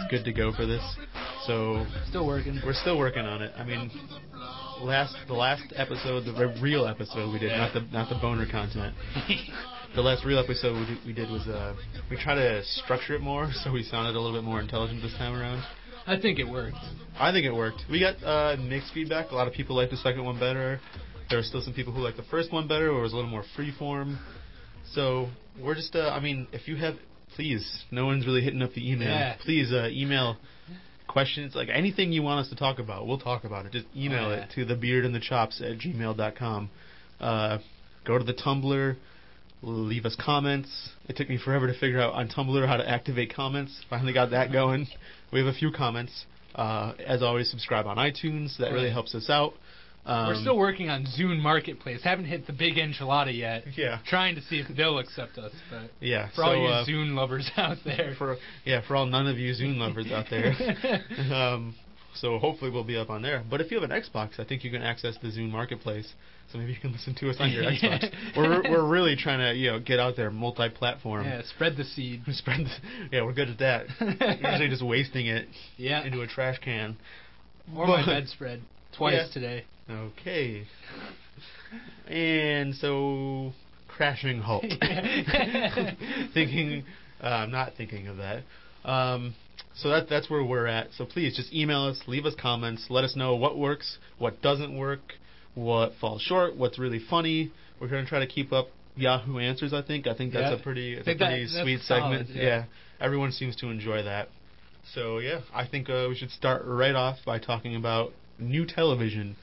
that's good to go for this, so Still working. we're still working on it. I mean, last the last episode, the real episode we did, not the not the boner content. The last real episode we did, we did was uh, we try to structure it more so we sounded a little bit more intelligent this time around. I think it worked. I think it worked. We got uh, mixed feedback. A lot of people liked the second one better. There were still some people who liked the first one better, or it was a little more freeform. So we're just, uh, I mean, if you have, please, no one's really hitting up the email. Yeah. Please uh, email questions, like anything you want us to talk about, we'll talk about it. Just email Oh, yeah. it to thebeardandthechops at gmail.com. Uh, go to the Tumblr, leave us comments. It took me forever to figure out on Tumblr how to activate comments. Finally got that going. We have a few comments. Uh, as always, subscribe on iTunes. That really helps us out. Um, We're still working on Zune Marketplace. Haven't hit the big enchilada yet. Yeah. Trying to see if they'll accept us. But Yeah. for all you uh, Zune lovers out there. for yeah, for all none of you Zune lovers out there. um, so hopefully we'll be up on there. But if you have an Xbox, I think you can access the Zune Marketplace. So maybe you can listen to us on your Xbox. We're we're really trying to you know get out there multi-platform. yeah, spread the seed. Spread. The, yeah, we're good at that. Usually just wasting it Yeah. into a trash can. Or my But- bedspread. Twice Yeah. today. Okay. And so crashing halt. thinking, uh, I'm not thinking of that. Um, so that that's where we're at. So please just email us, leave us comments, let us know what works, what doesn't work, what falls short, what's really funny. We're gonna try to keep up Yahoo Answers. I think. I think that's Yeah. a pretty, it's a that- pretty that's sweet solid, segment. yeah. everyone seems to enjoy that. So yeah, I think uh, we should start right off by talking about new television.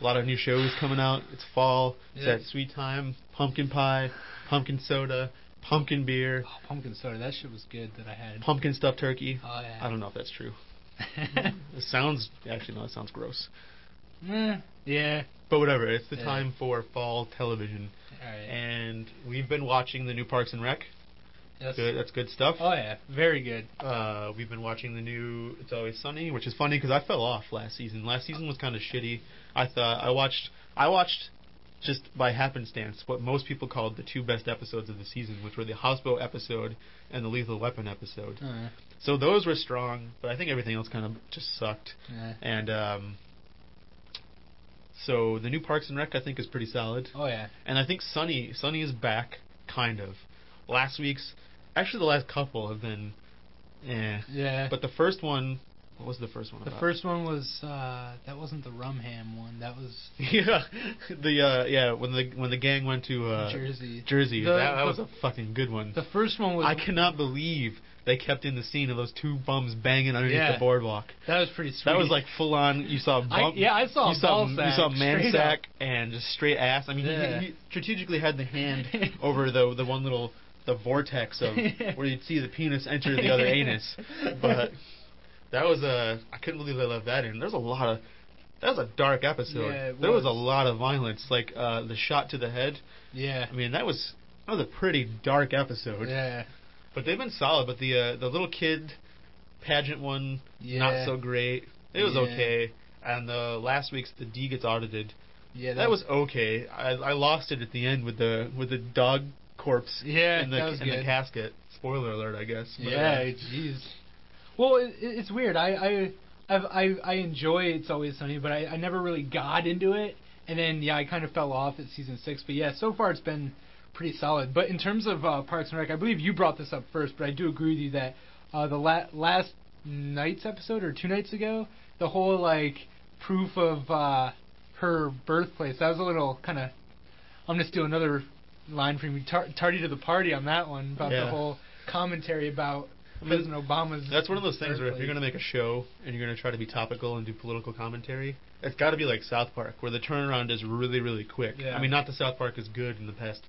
A lot of new shows coming out. It's fall. It's Yeah. that sweet time. Pumpkin pie, pumpkin soda, pumpkin beer, Oh, pumpkin soda. That shit was good that I had. pumpkin stuffed turkey. Oh yeah. I don't know if that's true. It sounds actually no, it sounds gross. Eh, yeah. But whatever. It's the Yeah. time for fall television, All right. and we've been watching the new Parks and Rec. Yes. Good. That's good stuff. Oh yeah. Very good. Uh, we've been watching the new It's Always Sunny, which is funny because I fell off last season. Last season was kind of shitty. I thought I watched I watched just by happenstance what most people called the two best episodes of the season, which were the hospital episode and the Lethal Weapon episode. Uh, So those were strong, but I think everything else kind of just sucked. yeah. And um, so the new Parks and Rec I think is pretty solid. Oh yeah. And I think Sunny Sunny is back, kind of. Last week's, actually the last couple have been, yeah. Yeah. But the first one, what was the first one? the about? first one was uh that wasn't the Rumham one. That was yeah, the uh, yeah when the when the gang went to uh, Jersey. Jersey, The- that, that was a fucking good one. The first one was I cannot believe they kept in the scene of those two bums banging underneath Yeah. the boardwalk. that was pretty sweet. That was like full on. You saw I- yeah, I saw you saw ball you sack, saw man sack and just straight ass. I mean, he- Yeah. he, he strategically had the hand over the the one little the vortex of where you'd see the penis enter the other anus. But that was a I couldn't believe they left that in. There's a lot of that was a dark episode. Yeah, there was a lot of violence, like uh, the shot to the head. yeah. I mean, that was that was a pretty dark episode. Yeah. But they've been solid. But the uh, the little kid pageant one, Yeah. not so great. It was Yeah. okay. And the last week's the Dee gets audited. Yeah. That was okay. I I lost it at the end with the with the dog corpse Yeah, in the in the casket. Spoiler alert, I guess. But, Yeah, uh, jeez. Well, it, it- it's weird. I I I've, I I enjoy It's Always Sunny, but I, I never really got into it. And then yeah, I kind of fell off at season six. But yeah, so far it's been pretty solid. But in terms of uh, Parks and Rec, I believe you brought this up first, but I do agree with you that uh, the la- last night's episode or two nights ago, the whole like proof of uh, her birthplace. That was a little kind of. I'm gonna steal another line from you. Tar- tardy to the party on that one about Yeah. the whole commentary about I mean, President Obama's. That's one of those things where if you're going to make a show and you're going to try to be topical and do political commentary, it's got to be like South Park, where the turnaround is really, really quick. Yeah. I mean, not that South Park is good in the past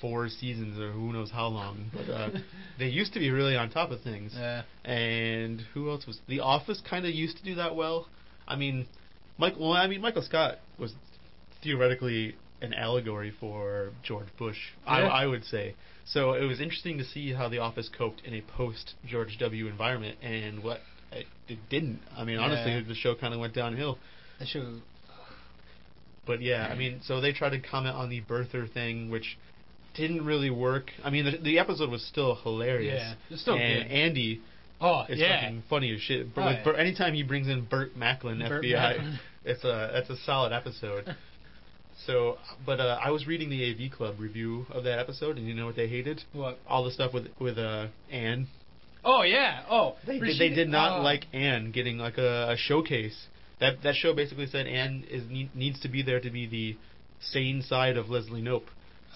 four seasons or who knows how long, but uh, they used to be really on top of things. Yeah. And who else was? The Office kind of used to do that well. I mean, Mike. Well, I mean, Michael Scott was theoretically an allegory for George Bush. I, Yeah. I would say. So it was interesting to see how The Office coped in a post George W. environment, and what it, it didn't. I mean, honestly, the show kind of went downhill. That show. But yeah, I mean, so they tried to comment on the birther thing, which didn't really work. I mean, the, the episode was still hilarious. Yeah, it's still and good. Andy Oh is yeah. fucking funny as shit. But Oh, yeah. Anytime he brings in Burt Macklin, Burt FBI, Macklin. it's a that's a solid episode. so, but uh, I was reading the AV Club review of that episode, and you know what they hated? What? All the stuff with with uh, Anne. Oh yeah. Oh. They did, they did not oh. like Anne getting like a, a showcase. That that show basically said Anne is need, needs to be there to be the sane side of Leslie Knope.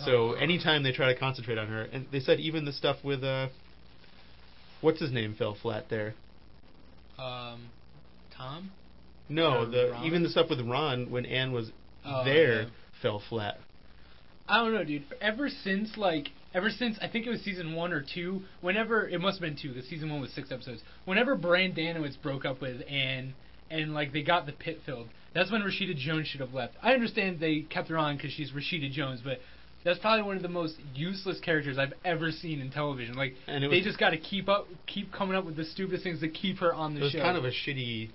So Oh. anytime they try to concentrate on her, and they said even the stuff with uh, what's his name fell flat there. Um, Tom. No, the Ron? even the stuff with Ron when Anne was Oh, there fell flat. I don't know, dude. Ever since like, ever since I think it was season one or two. Whenever it must have been two, because season one was six episodes. Whenever Brendanawicz broke up with Anne, and like they got the pit filled, that's when Rashida Jones should have left. I understand they kept her on because she's Rashida Jones, but that's probably one of the most useless characters I've ever seen in television. Like And they just got to keep up, keep coming up with the stupidest things to keep her on the show. It was show. kind of a shitty,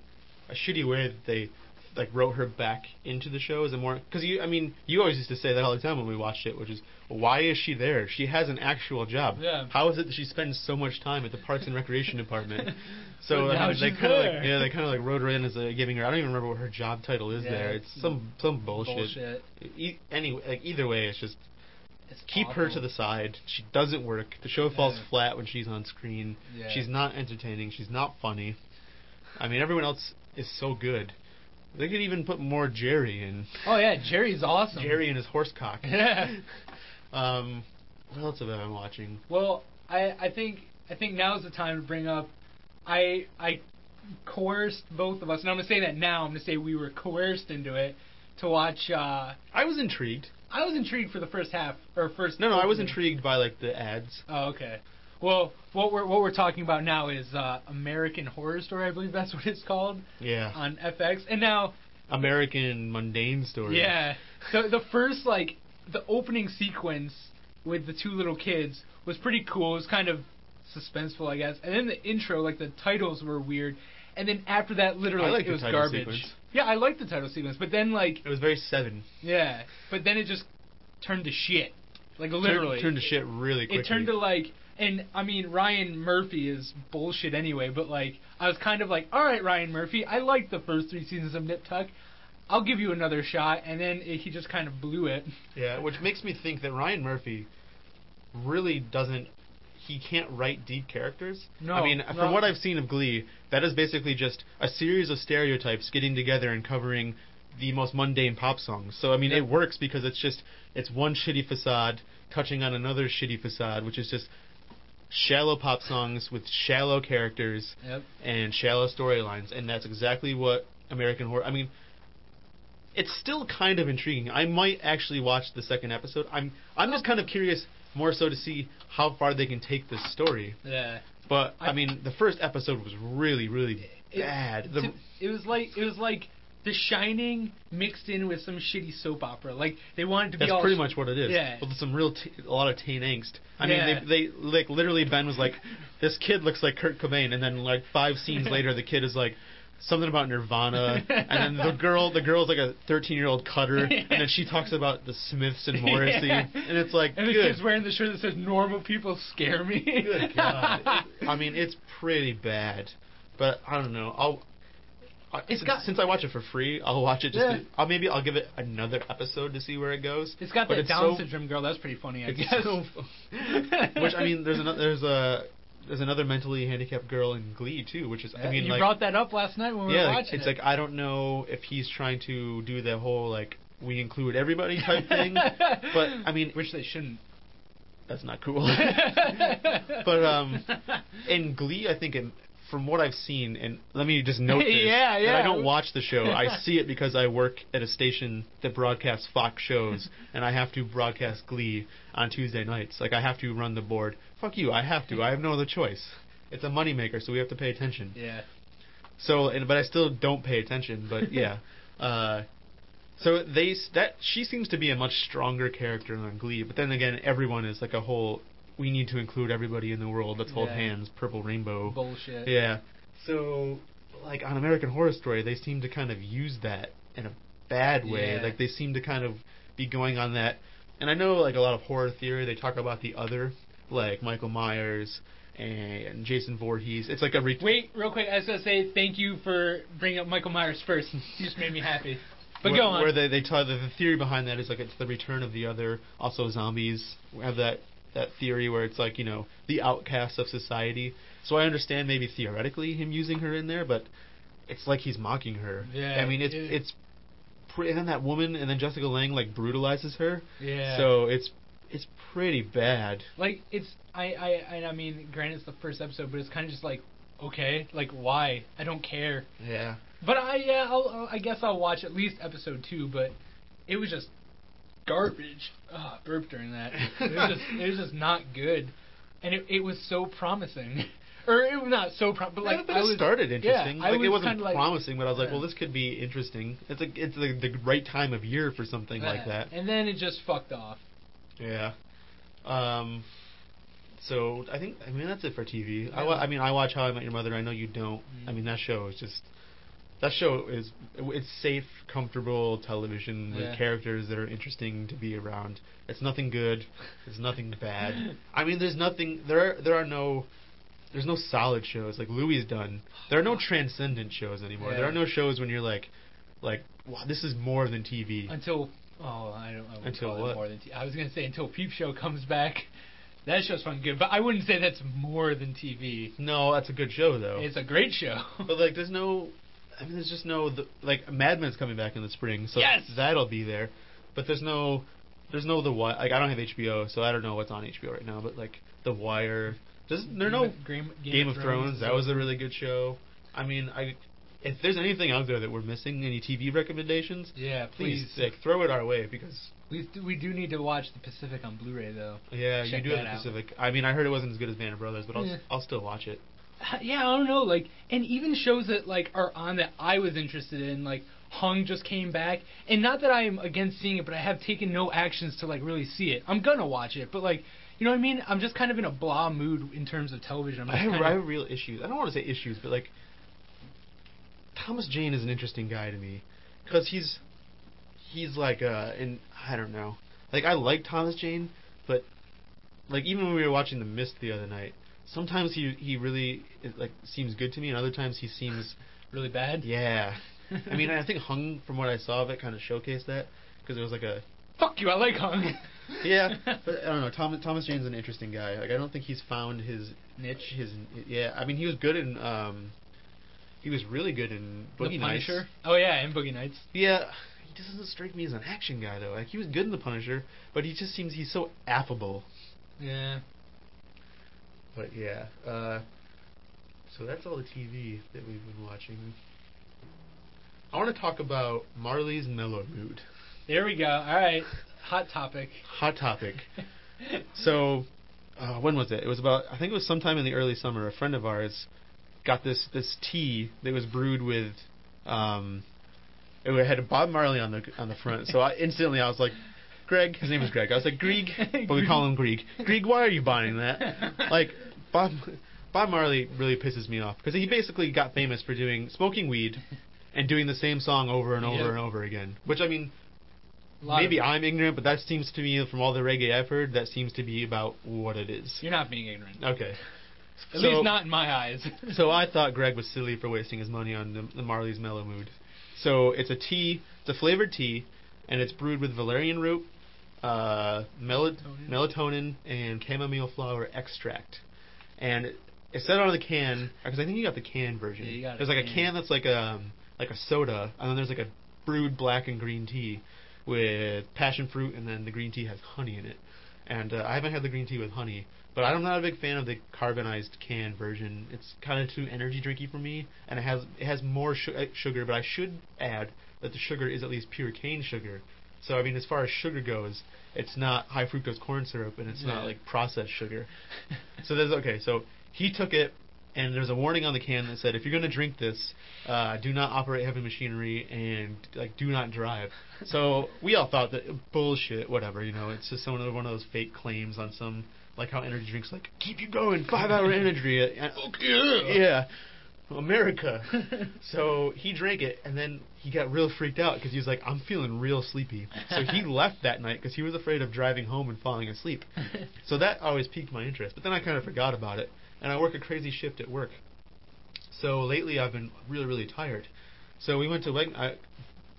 a shitty way that they like wrote her back into the show as a more because you I mean you always used to say that all the time when we watched it, which is why is she there? She has an actual job. Yeah. How is it that she spends so much time at the Parks and Recreation Department? So I mean, they kind of like yeah they kind of like wrote her in as a giving her I don't even remember what her job title is Yeah, there. it's It's some some bullshit. bullshit. E- anyway, like either way, it's just It's keep her to the side. She doesn't work. The show falls Yeah. flat when she's on screen. Yeah. She's not entertaining. She's not funny. I mean, everyone else is so good. They could even put more Jerry in. Oh yeah, Jerry's awesome. Jerry and his horse cock. Yeah. Um, what else have I been watching? Well, I I think I think now's the time to bring up. I I coerced both of us, and I'm gonna say that now. I'm gonna say we were coerced into it to watch. uh I was intrigued. I was intrigued for the first half or first. No, no, I was intrigued by like the ads. Oh, okay. Well, what we're what we're talking about now is uh American Horror Story. I believe that's what it's called Yeah. on FX. And now, American mundane story. yeah, the the first like the opening sequence with the two little kids was pretty cool. It was kind of suspenseful, I guess. And then the intro, like the titles were weird. And then after that, literally, I like it the was title garbage. sequence. Yeah, I like the title sequence, but then like, It was very seven. yeah, but then it just turned to shit. Like Turned- literally, turned to shit really quickly. it turned to like and I mean Ryan Murphy is bullshit anyway, but like I was kind of like, all right, Ryan Murphy, I liked the first three seasons of Nip Tuck. I'll give you another shot, and then it, he just kind of blew it. Yeah, which makes me think that Ryan Murphy really doesn't. He can't write deep characters. No, I mean, no. from what I've seen of Glee, that is basically just a series of stereotypes getting together and covering the most mundane pop songs. So I mean, Yeah. it works because it's just it's one shitty facade touching on another shitty facade, which is just shallow pop songs with shallow characters Yep. and shallow storylines, and that's exactly what American Horror. I mean, it's still kind of intriguing. I might actually watch the second episode. I'm I'm just kind of curious, more so to see how far they can take this story. Yeah. But I, I- mean, the first episode was really, really It- bad. The, it was like it was like The Shining mixed in with some shitty soap opera. Like they wanted to be all. that's all pretty much what it is. Yeah. With some real, t- a lot of teen angst. I Yeah. mean, they, they like literally Ben was like, this kid looks like Kurt Cobain, and then like five scenes later, the kid is like. Something about Nirvana, and then the girl, the girl's like a thirteen-year-old cutter, and then she talks about the Smiths and Morrissey, Yeah. and it's like, And the good kid's wearing the shirt that says "Normal people scare me." Good God. I mean, it's pretty bad. But I don't know. I'll. I- It's since, got- since I watch it for free, I'll watch it just. Yeah. To, I'll maybe I'll give it another episode to see where it goes. It's got But that it's Down so- syndrome girl. That's pretty funny, I guess. so- Which I mean, there's another there's a there's another mentally handicapped girl in Glee too, which is I mean you like brought that up last night when we yeah, were watching it's it. like I don't know if he's trying to do the whole like we include everybody type thing, but I mean which they shouldn't. that's not cool. but um, in Glee, I think in, from what I've seen, and let me just note this: Yeah, that yeah. I don't watch the show. I see it because I work at a station that broadcasts Fox shows, and I have to broadcast Glee on Tuesday nights. Like I have to run the board. Fuck you! I have to. I have no other choice. It's a moneymaker, so we have to pay attention. yeah. So, and, but I still don't pay attention. But yeah, uh, so they that she seems to be a much stronger character on Glee. But then again, everyone is like a whole. We need to include everybody in the world. Let's hold Yeah. hands. Purple rainbow. Bullshit. Yeah. So, like on American Horror Story, they seem to kind of use that in a bad way. Yeah. Like they seem to kind of be going on that. And I know like a lot of horror theory, they talk about the other, like Michael Myers and Jason Voorhees. It's like a re- Wait, real quick. I was gonna say thank you for bringing up Michael Myers first. You just made me happy. But where, go on. Where they they tell the, the theory behind that is like it's the return of the other. Also, zombies We have that that theory where it's like you know the outcasts of society. So I understand maybe theoretically him using her in there, but it's like he's mocking her. Yeah, I mean it's it- it's pre- and then that woman and then Jessica Lange like brutalizes her. yeah. So it's it's pretty bad. like it's I I and I mean, granted it's the first episode, but it's kind of just like okay, like why? I don't care. Yeah. But I yeah, I'll, I'll, I guess I'll watch at least episode two. But it was just garbage. Burp during that. It was just it was just not good, and it it was so promising. Or it was not so prom, but like Yeah, but I it was started interesting. Yeah, like was it wasn't kinda like, promising, but I was like, Yeah. well, this could be interesting. It's like it's the, the right time of year for something like that. And then it just fucked off. Yeah. Um. So I think I mean that's it for TV. I, wa- I mean I watch How I Met Your Mother. I know you don't. Mm. I mean that show is just that show is it's safe, comfortable television with Yeah. characters that are interesting to be around. It's nothing good. It's nothing bad. I mean there's nothing there are there are no there's no solid shows like Louis is done. There are no transcendent shows anymore. There are no shows when you're like like wow this is more than TV. Until oh I don't I Until call it what? more than t- I was gonna say until Peep Show comes back. That show's fucking good, but I wouldn't say that's more than TV. No, that's a good show though. It's a great show. But like, there's no. I mean, there's just no. The, like, Mad Men's coming back in the spring, so Yes! that'll be there. But there's no. There's no the Wire. Like, I don't have HBO, so I don't know what's on HBO right now. But like, The Wire. There's there no Game, Game, of Thrones. That was a really good show. I mean, I. If there's anything out there that we're missing, any TV recommendations, yeah. please, Please, like throw it our way because we do, we do need to watch the Pacific on Blu-ray though. yeah, Check you do have the. Pacific. I mean, I heard it wasn't as good as Band of Brothers, but I'll Yeah. I'll still watch it. Yeah, I don't know, like, and even shows that like are on that I was interested in, like Hung just came back, and not that I am against seeing it, but I have taken no actions to like really see it. I'm gonna watch it, but like, you know what I mean? I'm just kind of in a blah mood in terms of television. I'm I have, I have real issues. I don't want to say issues, but like Thomas Jane is an interesting guy to me because he's he's like uh and I don't know. Like I like Thomas Jane, but like even when we were watching The Mist the other night, sometimes he he really it, like seems good to me, and other times he seems really bad. yeah. I mean, I think Hung from what I saw of it kind of showcased that because it was like a Fuck you, I like Hung. yeah, but I don't know. Thomas Thomas Jane's an interesting guy. Like I don't think he's found his Niche. his yeah. I mean, he was good in um, he was really good in Boogie the Nights. Punisher. Oh yeah, in Boogie Nights. Yeah, he doesn't strike me as an action guy though. Like he was good in the Punisher, but he just seems he's so affable. Yeah. But yeah, uh, so that's all the TV that we've been watching. I want to talk about Marley's Mellow Mood. There we go. All right. Hot topic. Hot topic. So, uh, when was it? It was about I think it was sometime in the early summer. A friend of ours got this this tea that was brewed with, um, it had Bob Marley on the on the front. So I instantly I was like, Greg, his name was Greg. I was like, Greg, but we call him Greg. Greg, why are you buying that? Like Bob. Bob Marley really pisses me off because he basically got famous for doing smoking weed and doing the same song over and over Yep. and over again. Which I mean, Maybe I'm ignorant, but that seems to me, from all the reggae I've heard, that seems to be about what it is. You're not being ignorant. Okay. At So- least not in my eyes. So I thought Greg was silly for wasting his money on the, the Marley's Mellow Mood. So it's a tea, it's a flavored tea, and it's brewed with valerian root, uh, Melatonin. melatonin, and chamomile flower extract. And it, said on the can, because I think you got the can version. Yeah, you got There's like a can. can that's like a like a soda, and then there's like a brewed black and green tea with passion fruit, and then the green tea has honey in it. and uh, I haven't had the green tea with honey. But I'm not a big fan of the carbonized can version. It's kind of too energy drinky for me, and it has it has more su- uh, sugar. But I should add that the sugar is at least pure cane sugar. So I mean, as far as sugar goes, it's not high fructose corn syrup, and it's Yeah. not like processed sugar. so there's okay. So he took it, and there's a warning on the can that said, if you're going to drink this, uh, do not operate heavy machinery and like do not drive. So we all thought that bullshit, whatever. You know, it's just some of one of those fake claims on some like how energy drinks like keep you going, five hour energy. Uh, yeah. America. so he drank it, and then he got real freaked out because he was like, "I'm feeling real sleepy." So he left that night because he was afraid of driving home and falling asleep. So that always piqued my interest. But then I kind of forgot about it, and I work a crazy shift at work. So lately I've been really, really tired. So we went to Weg. I,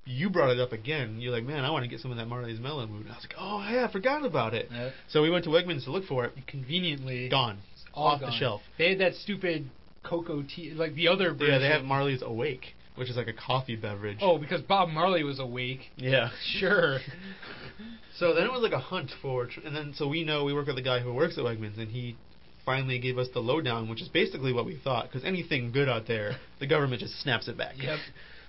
you brought it up again. You're like, man, I want to get some of that Marley's Mellow Mood. And I was like, oh yeah, I forgot about it. Yep. So we went to Wegmans to look for it. Conveniently, Gone, off gone. the shelf. They had that stupid cocoa tea, like the other version. Yeah, they have Marley's Awake, which is like a coffee beverage. Oh, because Bob Marley was awake. yeah. Sure. So then it was like a hunt for, tr- and then so we know we work with the guy who works at Wegmans, and he finally gave us the lowdown, which is basically what we thought, because anything good out there, the government just snaps it back. Yep.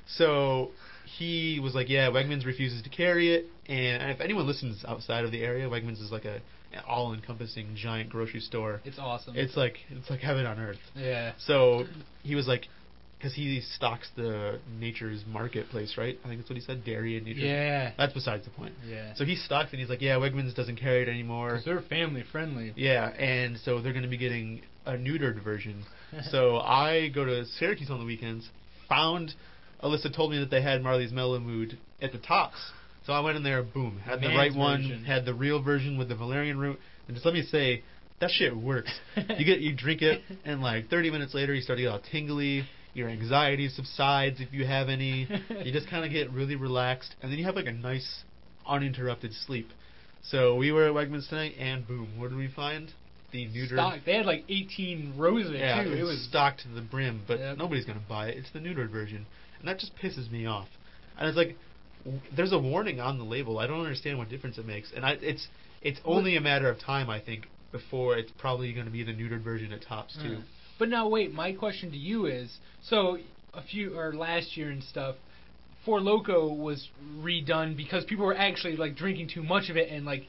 So he was like, "Yeah, Wegmans refuses to carry it, and if anyone listens outside of the area, Wegmans is like a an all-encompassing giant grocery store. It's awesome. It's like it's like heaven on earth." yeah. So he was like, because he stocks the Nature's Marketplace, right? I think that's what he said, dairy and Nature's. Yeah. That's besides the point. Yeah. So he stocks and He's like, yeah, Wegmans doesn't carry it anymore. they're family friendly. Yeah, and so they're going to be getting a neutered version. so I go to Syracuse on the weekends. Found Alyssa told me that they had Marley's Mellow Mood at the Tops. So I went in there, boom, had the Man's right one, had the real version with the valerian root, and just let me say, that shit works. you get you drink it, and like 30 minutes later, you start to get all tingly. Your anxiety subsides if you have any. you just kind of get really relaxed, and then you have like a nice, uninterrupted sleep. So we were at Wegmans tonight, and boom, what did we find? The neutered. Stock. They had like 18 rows of it Yeah, too. it was stocked to the brim, but Yep. nobody's gonna buy it. It's the neutered version, and that just pisses me off. And it's like, w- there's a warning on the label. I don't understand what difference it makes, and I, it's it's only a matter of time, I think, before it's probably going to be the neutered version at Tops too. Uh, But now wait, my question to you is: so a few or last year and stuff, Four Loco was redone because people were actually like drinking too much of it and like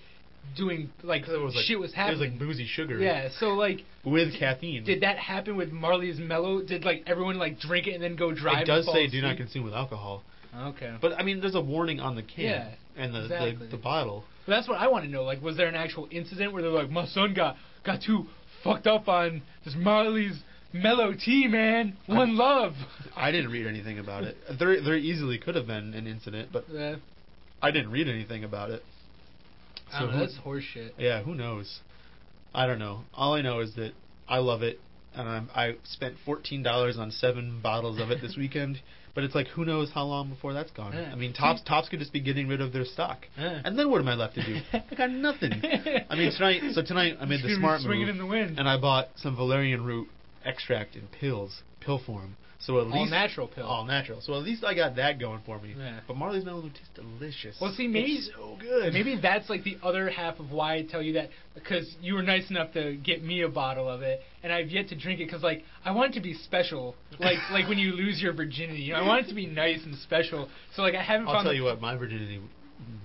doing like was like shit was happening. It was like boozy sugar. yeah, so like with caffeine. did that happen with Marley's Mellow? Did like everyone like drink it and then go drive? it does say do not consume with alcohol, Okay. but I mean, there's a warning on the can Yeah, and the, exactly. the the bottle. But that's what I want to know. Like, was there an actual incident where they're like, my son got got too fucked up on this Marley's mellow tea, man. One love. I didn't read anything about it. There there easily could have been an incident, but Uh, I didn't read anything about it. So know, who- that's horseshit. Yeah, who knows? I don't know. All I know is that I love it, and I'm, I spent fourteen dollars on seven bottles of it this weekend. But it's like, who knows how long before that's gone? Yeah. I mean, Tops Tops could just be getting rid of their stock, Yeah. and then what am I left to do? I got nothing. I mean, tonight. So tonight I made the smart swinging move, in the wind. and I bought some valerian root extract in pills, pill form. So at All least natural pill. all natural. So at least I got that going for me. Yeah. But Marley's Mellow tastes delicious. Well, see, maybe- it's so good. Maybe that's like the other half of why I tell you that because you were nice enough to get me a bottle of it, and I've yet to drink it because like I want it to be special, like like when you lose your virginity. You know, I want it to be nice and special. So like I haven't I'll tell you what, my virginity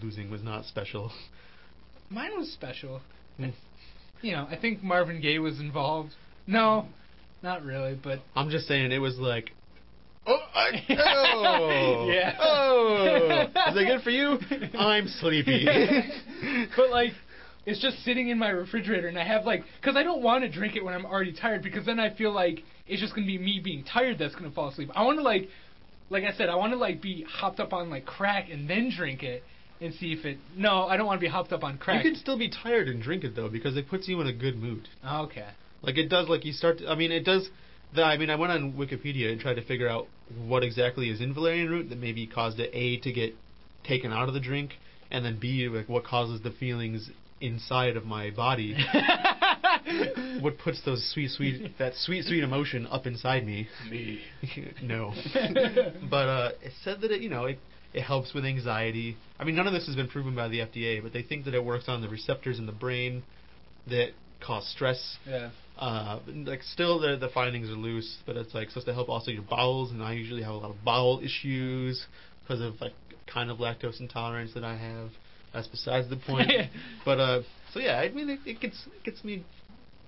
losing was not special. Mine was special. Hmm. You know, I think Marvin Gaye was involved. No, not really, but I'm just saying it was like, oh, I, oh, Yeah. oh, is that good for you? I'm sleepy. but like it's just sitting in my refrigerator and I have like cuz I don't want to drink it when I'm already tired because then I feel like it's just going to be me being tired that's going to fall asleep. I want to like like I said I want to like be hopped up on like crack and then drink it and see if it No, I don't want to be hopped up on crack. you can still be tired and drink it though because it puts you in a good mood. okay. Like it does. Like you start. To, I mean, it does. The, I mean, I went on Wikipedia and tried to figure out what exactly is in valerian root that maybe caused it a to get taken out of the drink, and then b like what causes the feelings inside of my body. what puts those sweet, sweet, that sweet, sweet emotion up inside me? Me. no. but uh, it said that it, you know, it It helps with anxiety. I mean, none of this has been proven by the FDA, but they think that it works on the receptors in the brain that cause stress. Yeah. Uh, like still the the findings are loose, but it's like supposed to help also your bowels, and I usually have a lot of bowel issues because of like kind of lactose intolerance that I have. That's besides the point. but uh, so yeah, I mean it, it gets it gets me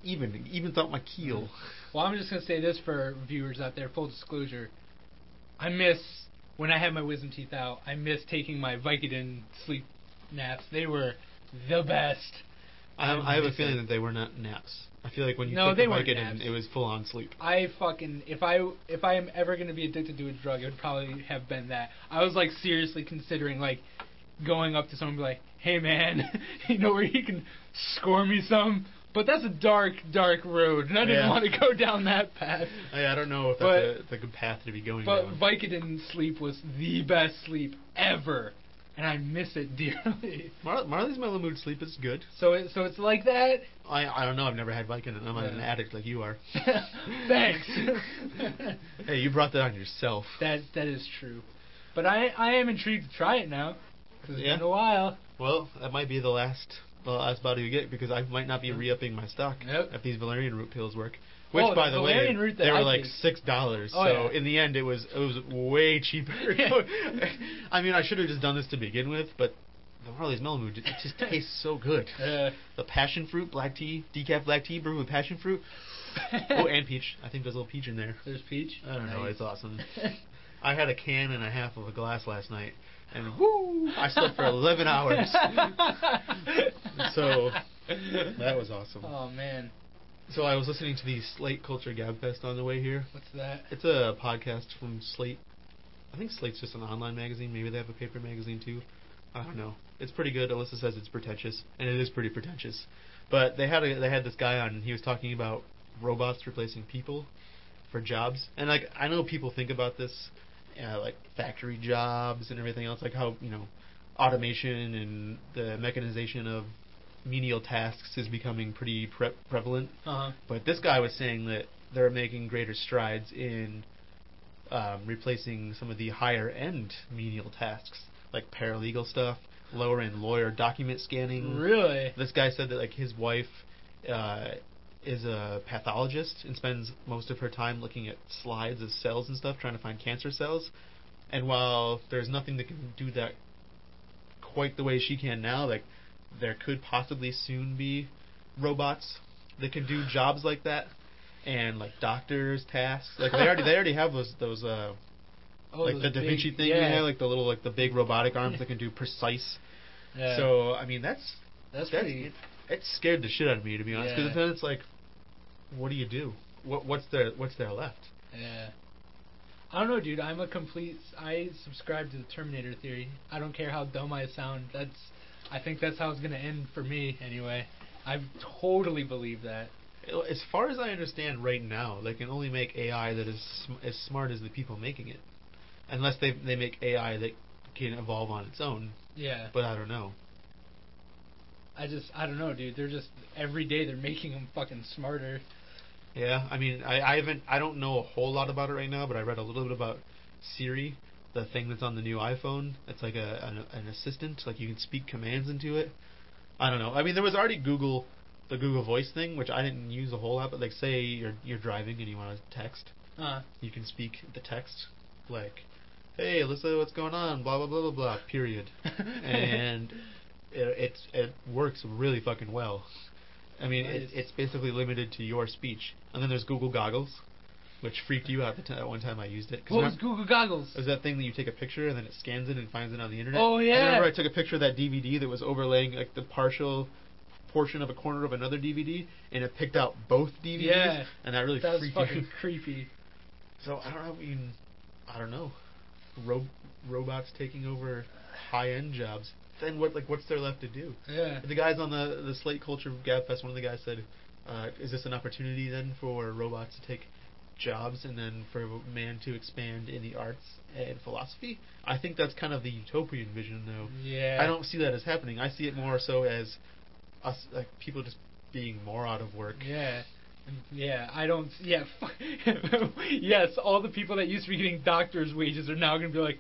even, even out my keel. Well, I'm just gonna say this for viewers out there. Full disclosure, I miss when I had my wisdom teeth out. I miss taking my Vicodin sleep naps. They were the best. I, have- I have a feeling that they were not naps. I feel like when you No, took they the weren't Vicodin, naps. it was full on sleep. I fucking if I if I am ever gonna be addicted to a drug, it would probably have been that. I was like seriously considering like going up to someone and be like, "Hey man, you know where you can score me some?" But that's a dark, dark road, and I didn't Yeah. want to go down that path. I, I don't know if But- that's a, the good path to be going But down. Vicodin sleep was the best sleep ever, and I miss it dearly. Mar- Marley's Mellow Mood sleep is good. So it, so it's like that. I I don't know. I've never had Vicodin. I'm not Yeah. an addict like you are. Thanks. Hey, you brought that on yourself. that that is true, but I I am intrigued to try it now. 'cause it's Yeah. been a while. Well, that might be the last the last bottle you get because I might not be re-upping my stock Yep. if these valerian root pills work. Which, Oh, by the way, root that they were I like six dollars. Oh, so yeah. in the end, it was it was way cheaper. I mean, I should have just done this to begin with, but the Marley's Mellow Mood it just tastes so good. Uh, The passion fruit black tea, decaf black tea brewed with passion fruit. oh, and peach. I think there's a little peach in there. there's peach. I don't know. It's awesome. I had a can and a half of a glass last night, and woo! I slept for 11 hours. So, That was awesome. Oh man, So I was listening to the Slate Culture Gabfest on the way here. what's that? It's a podcast from Slate. I think Slate's just an online magazine. Maybe they have a paper magazine too. I don't know. It's pretty good. Alyssa says it's pretentious, and it is pretty pretentious. But they had a, they had this guy on, and he was talking about robots replacing people for jobs. And like I know people think about this, uh, like factory jobs and everything else, like how you know automation and the mechanization of menial tasks is becoming pretty pre- prevalent. Uh huh. But this guy was saying that they're making greater strides in um, replacing some of the higher end menial tasks, like paralegal stuff, lower end lawyer document scanning. Really? This guy said that like his wife uh, is a pathologist and spends most of her time looking at slides of cells and stuff, trying to find cancer cells. And while there's nothing that can do that quite the way she can now, like there could possibly soon be robots that can do jobs like that, and like doctors' tasks. Like they already they already have those those uh Oh, like those the Da big- Vinci thing, yeah. yeah, like the little like the big robotic arms that can do precise. yeah. So I mean that's that's that's pretty. it, it scared the shit out of me to be honest because Yeah. then it's like, what do you do? What what's there what's there left? Yeah. I don't know, dude. I'm a complete. I subscribe to the Terminator theory. I don't care how dumb I sound. That's. I think that's how it's gonna end for me, anyway. I totally believe that. As far as I understand right now, they can only make AI that is sm- as smart as the people making it, unless they they make AI that can evolve on its own. Yeah. But I don't know. I just. I don't know, dude. They're just every day they're making them fucking smarter. Yeah, I mean, I, I haven't, I don't know a whole lot about it right now, but I read a little bit about Siri, the thing that's on the new iPhone. It's like a an, an assistant, like you can speak commands into it. I don't know. I mean, there was already Google, the Google Voice thing, which I didn't use a whole lot. But like, say you're you're driving and you want to text, Uh. you can speak the text, like, "Hey, Alyssa, what's going on?" Blah blah blah blah blah. Period. and it it's, it works really fucking well. I mean, it, it's basically limited to your speech. And then there's Google Goggles, which freaked you out the t- that one time I used it. what was Google Goggles? it was that thing that you take a picture and then it scans it and finds it on the internet. Oh, yeah. I remember I took a picture of that DVD that was overlaying like the partial portion of a corner of another DVD, and it picked out both DVDs, Yeah. and that really that was freaked fucking you. creepy. So I don't know. I mean, I don't know. Ro- robots taking over high-end jobs. Then what? Like, what's there left to do? Yeah. The guys on the the Slate Culture Gabfest, one of the guys said, uh, "Is this an opportunity then for robots to take jobs and then for a man to expand in the arts and philosophy?" I think that's kind of the utopian vision, though. Yeah. I don't see that as happening. I see it more so as us, like people just being more out of work. Yeah. Yeah, I don't. Yeah, yes, all the people that used to be getting doctors' wages are now going to be like,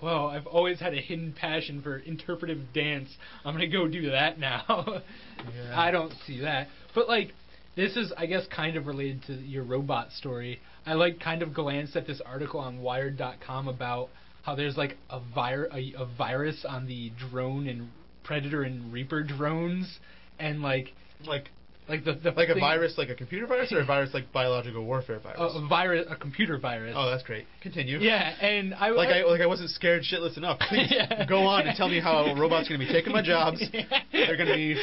well, I've always had a hidden passion for interpretive dance. I'm gonna go do that now. Yeah. I don't see that. But like, this is, I guess, kind of related to your robot story. I like kind of glanced at this article on Wired.com about how there's like a, vir- a, a virus on the drone and Predator and Reaper drones, and like Like like the, the like a virus, like a computer virus, or a virus like biological warfare virus. a virus, a computer virus. oh, that's great. Continue. yeah, and I Like I like I wasn't scared shitless enough. Please Yeah. go on and tell me how a robot's going to be taking my jobs. They're going to be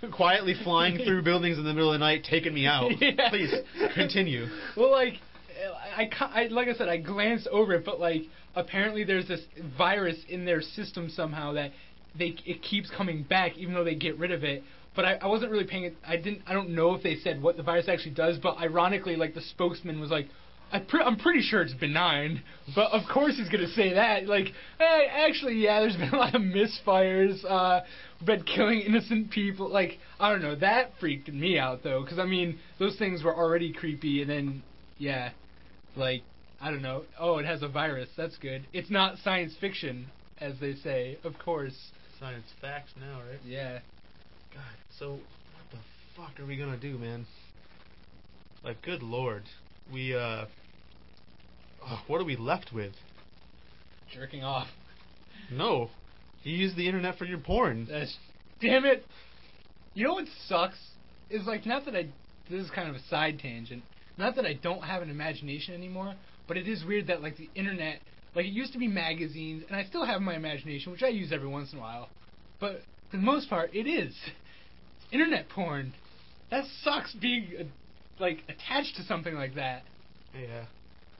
quietly flying through buildings in the middle of the night, taking me out. Yeah. Please continue. Well, like, I, I like I said, I glanced over it, but like, apparently there's this virus in their system somehow that they it keeps coming back even though they get rid of it. But I, I wasn't really paying it. I didn't. I don't know if they said what the virus actually does. But ironically, like the spokesman was like, I pre- I'm pretty sure it's benign. But of course he's gonna say that. Like, hey, actually, yeah, there's been a lot of misfires. Uh, been killing innocent people. Like, I don't know. That freaked me out though, because I mean, those things were already creepy, and then, yeah, like, I don't know. Oh, it has a virus. That's good. It's not science fiction, as they say. Of course. Science facts now, right? Yeah. God, so what the fuck are we gonna do, man? Like, good lord, we uh, oh, what are we left with? Jerking off. No, you use the internet for your porn. That's, damn it. You know what sucks? Is like, not that I. This is kind of a side tangent. Not that I don't have an imagination anymore, but it is weird that, like, the internet. Like, it used to be magazines, and I still have my imagination, which I use every once in a while. But for the most part, it is. Internet porn. That sucks being, uh, like, attached to something like that. Yeah.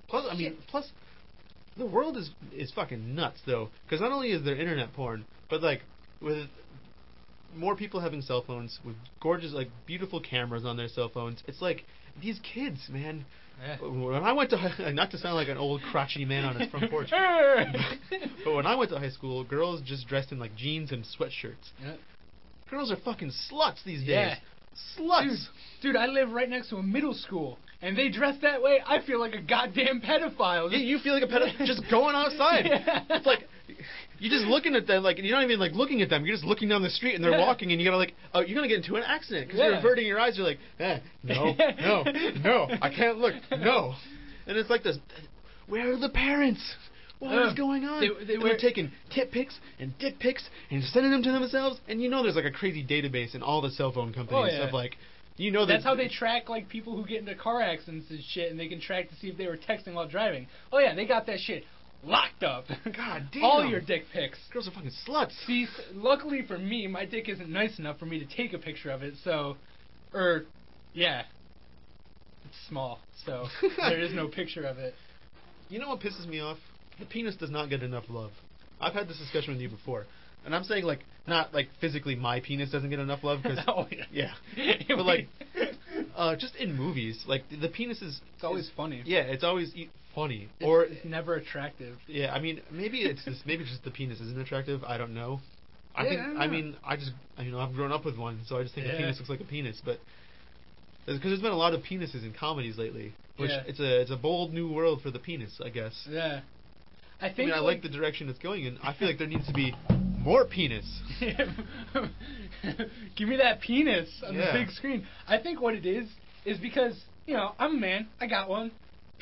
Plus, I mean, Shit. plus, the world is is fucking nuts though. Because not only is there internet porn, but like with more people having cell phones with gorgeous, like beautiful cameras on their cell phones, it's like these kids, man. When I went to high, not to sound like an old crotchety man on his front porch, but when I went to high school, girls just dressed in like jeans and sweatshirts. Yeah. Girls are fucking sluts these days. Yeah. Sluts. Dude, dude, I live right next to a middle school, and they dress that way. I feel like a goddamn pedophile. Yeah, you feel like a pedophile just going outside. Yeah. It's like you're just looking at them, like you're not even like looking at them. You're just looking down the street and they're Yeah. walking, and you gotta like, oh, you're gonna get into an accident because you're averting your eyes. You're like, eh, no, no, no, I can't look, no. And it's like this. Where are the parents? What is Ugh. going on? They- they were- they're taking tit pics and dick pics and sending them to themselves. And you know, there's like a crazy database in all the cell phone companies Oh, yeah. of like, you know, That's how they track like people who get into car accidents and shit, and they can track to see if they were texting while driving. Oh yeah, they got that shit locked up. God damn. All your dick pics. girls are fucking sluts. See, luckily for me, my dick isn't nice enough for me to take a picture of it. So, or, yeah, it's small, so there is no picture of it. You know what pisses me off? The penis does not get enough love. I've had this discussion with you before, and I'm saying like not like physically my penis doesn't get enough love because oh yeah. yeah, but like uh, just in movies, like the penis is it's always is- funny. Yeah, it's always e- funny. It's, or it's never attractive. yeah, I mean maybe it's just maybe just the penis isn't attractive. I don't know. I Yeah, think I I mean I just you know I've grown up with one, so I just think Yeah. a penis looks like a penis, but. Because there's been a lot of penises in comedies lately, which Yeah. it's a it's a bold new world for the penis, I guess. Yeah. I I think mean, I like the direction it's going in. I feel like there needs to be more penis. Give me that penis on Yeah. the big screen. I think what it is is because you know I'm a man. I got one.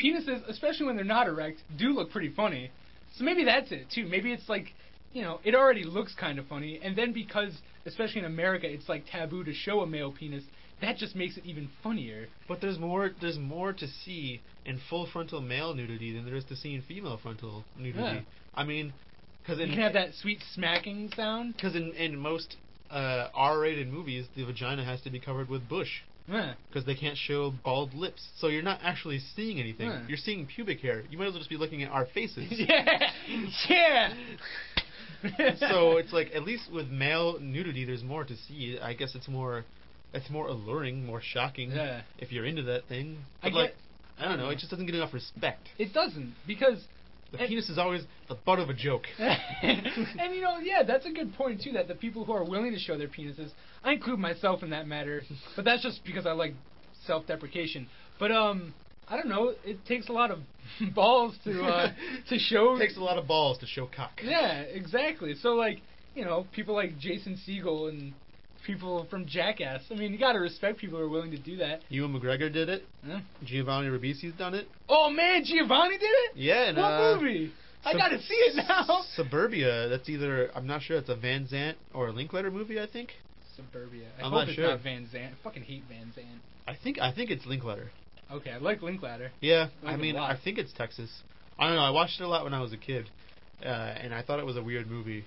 Penises, especially when they're not erect, do look pretty funny. So maybe that's it too. Maybe it's like you know it already looks kind of funny, and then because especially in America it's like taboo to show a male penis. That just makes it even funnier. But there's more. There's more to see in full frontal male nudity than there is to see in female frontal nudity. Yeah. I mean, because You can have that sweet smacking sound. because in in most uh, R-rated movies, the vagina has to be covered with bush Yeah. because they can't show bald lips. So you're not actually seeing anything. Yeah. You're seeing pubic hair. You might as well just be looking at our faces. yeah. Yeah. so it's like at least with male nudity, there's more to see. I guess it's more, it's more alluring, more shocking Yeah. if you're into that thing. I But like, get- I don't know, it just doesn't get enough respect. It doesn't because The And- penis is always the butt of a joke. and you know, yeah, that's a good point too. That the people who are willing to show their penises, I include myself in that matter, but that's just because I like self-deprecation. But um, I don't know. It takes a lot of balls to uh, to show. It takes a lot of balls to show cock. Yeah, exactly. So like, you know, people like Jason Segel and people from Jackass. I mean, you got to respect people who are willing to do that. Ewan McGregor did it. Yeah. Giovanni Ribisi's done it. Oh man, Giovanni did it. Yeah, and what uh, movie? I gotta see it now. Suburbia. That's either I'm not sure. It's a Van Sant or a Linklater movie. I think. Suburbia. I I'm hope not it's sure. not Van Sant. I fucking hate Van Sant. I think I think it's Linklater. Okay, I like Linklater. Yeah, I like I mean. I think it's Texas. I don't know. I watched it a lot when I was a kid, uh, and I thought it was a weird movie.